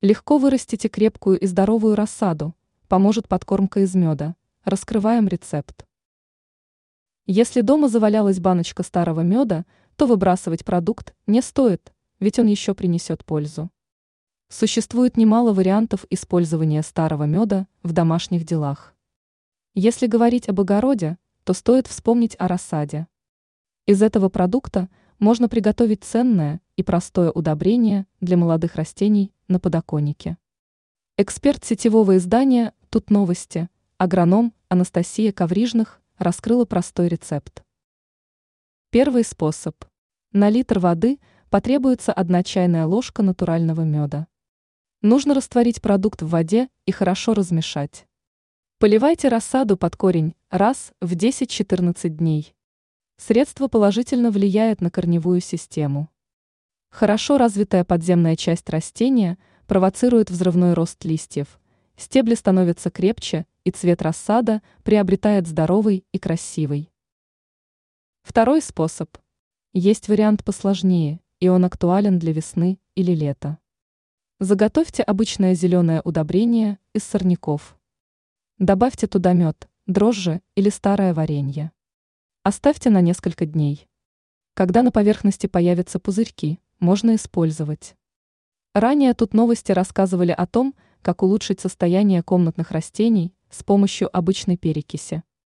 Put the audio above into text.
Легко вырастите крепкую и здоровую рассаду, поможет подкормка из меда. Раскрываем рецепт. Если дома завалялась баночка старого меда, то выбрасывать продукт не стоит, ведь он еще принесет пользу. Существует немало вариантов использования старого меда в домашних делах. Если говорить об огороде, то стоит вспомнить о рассаде. Из этого продукта можно приготовить ценное и простое удобрение для молодых растений на подоконнике. Эксперт сетевого издания «Тут новости», агроном Анастасия Коврижных раскрыла простой рецепт. Первый способ. На литр воды потребуется одна чайная ложка натурального меда. Нужно растворить продукт в воде и хорошо размешать. Поливайте рассаду под корень раз в 10-14 дней. Средство положительно влияет на корневую систему. Хорошо развитая подземная часть растения провоцирует взрывной рост листьев, стебли становятся крепче и цвет рассада приобретает здоровый и красивый. Второй способ. Есть вариант посложнее, и он актуален для весны или лета. Заготовьте обычное зеленое удобрение из сорняков. Добавьте туда мед, дрожжи или старое варенье. Оставьте на несколько дней. Когда на поверхности появятся пузырьки, можно использовать. Ранее тут новости рассказывали о том, как улучшить состояние комнатных растений с помощью обычной перекиси.